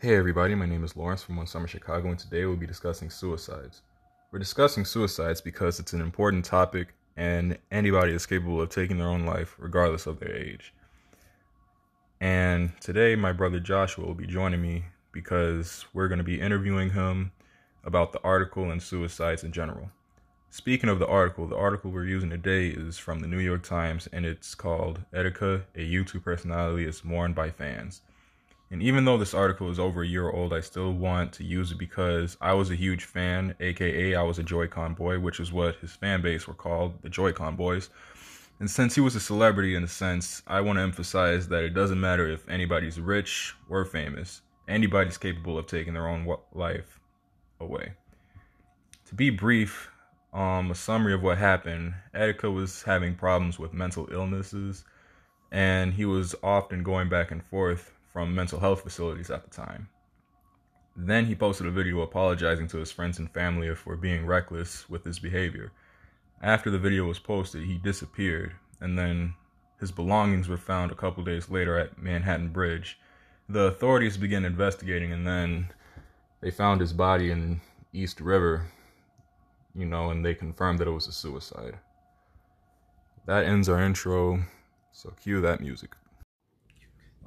Hey everybody, my name is Lawrence from One Summer Chicago, and today we'll be discussing suicides. We're discussing suicides because it's an important topic and anybody is capable of taking their own life regardless of their age. And today my brother Joshua will be joining me because we're going to be interviewing him about the article and suicides in general. Speaking of the article, the article we're using today is from the New York Times and it's called Etika, a YouTube personality is mourned by fans. And even though this article is over a year old, I still want to use it because I was a huge fan, aka I was a Joy-Con boy, which is what his fan base were called, the Joy-Con boys. And since he was a celebrity in a sense, I want to emphasize that it doesn't matter if anybody's rich or famous, anybody's capable of taking their own life away. To be brief, um, a summary of what happened, Etika was having problems with mental illnesses, and he was often going back and forth from mental health facilities at the time. Then he posted a video apologizing to his friends and family for being reckless with his behavior. After the video was posted, he disappeared, and then his belongings were found a couple days later at Manhattan Bridge. The authorities began investigating, and then they found his body in East River, you know, and they confirmed that it was a suicide. That ends our intro, so cue that music.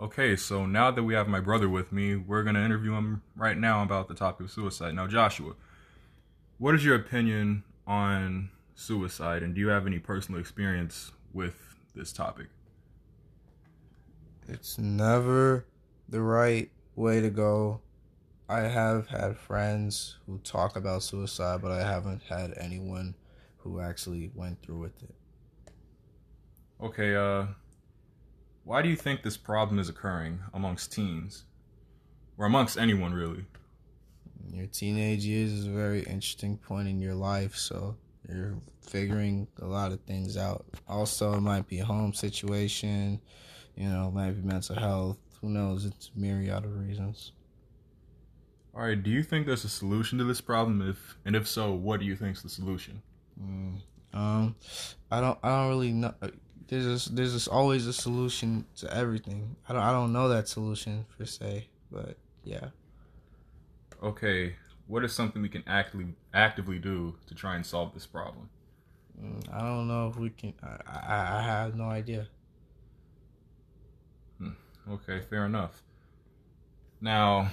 Okay, so now that we have my brother with me, we're going to interview him right now about the topic of suicide. Now, Joshua, what is your opinion on suicide, and do you have any personal experience with this topic? It's never the right way to go. I have had friends who talk about suicide, but I haven't had anyone who actually went through with it. Okay, uh, why do you think this problem is occurring amongst teens? Or amongst anyone, really? Your teenage years is a very interesting point in your life, so you're figuring a lot of things out. Also, it might be a home situation, you know, it might be mental health. Who knows? It's a myriad of reasons. All right. Do you think there's a solution to this problem? If and if so, what do you think's the solution? Mm, um, I don't. I don't really know there's just, there's just always a solution to everything. I don't I don't know that solution per se, but yeah. Okay, what is something we can actively actively do to try and solve this problem? Mm, I don't know if we can. I I, I have no idea. Hmm. Okay, fair enough. Now,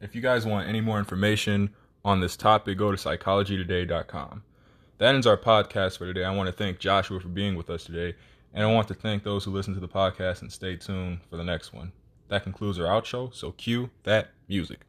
if you guys want any more information on this topic, go to psychologytoday.com. That ends our podcast for today. I want to thank Joshua for being with us today and I want to thank those who listen to the podcast and stay tuned for the next one. That concludes our outro, so cue that music.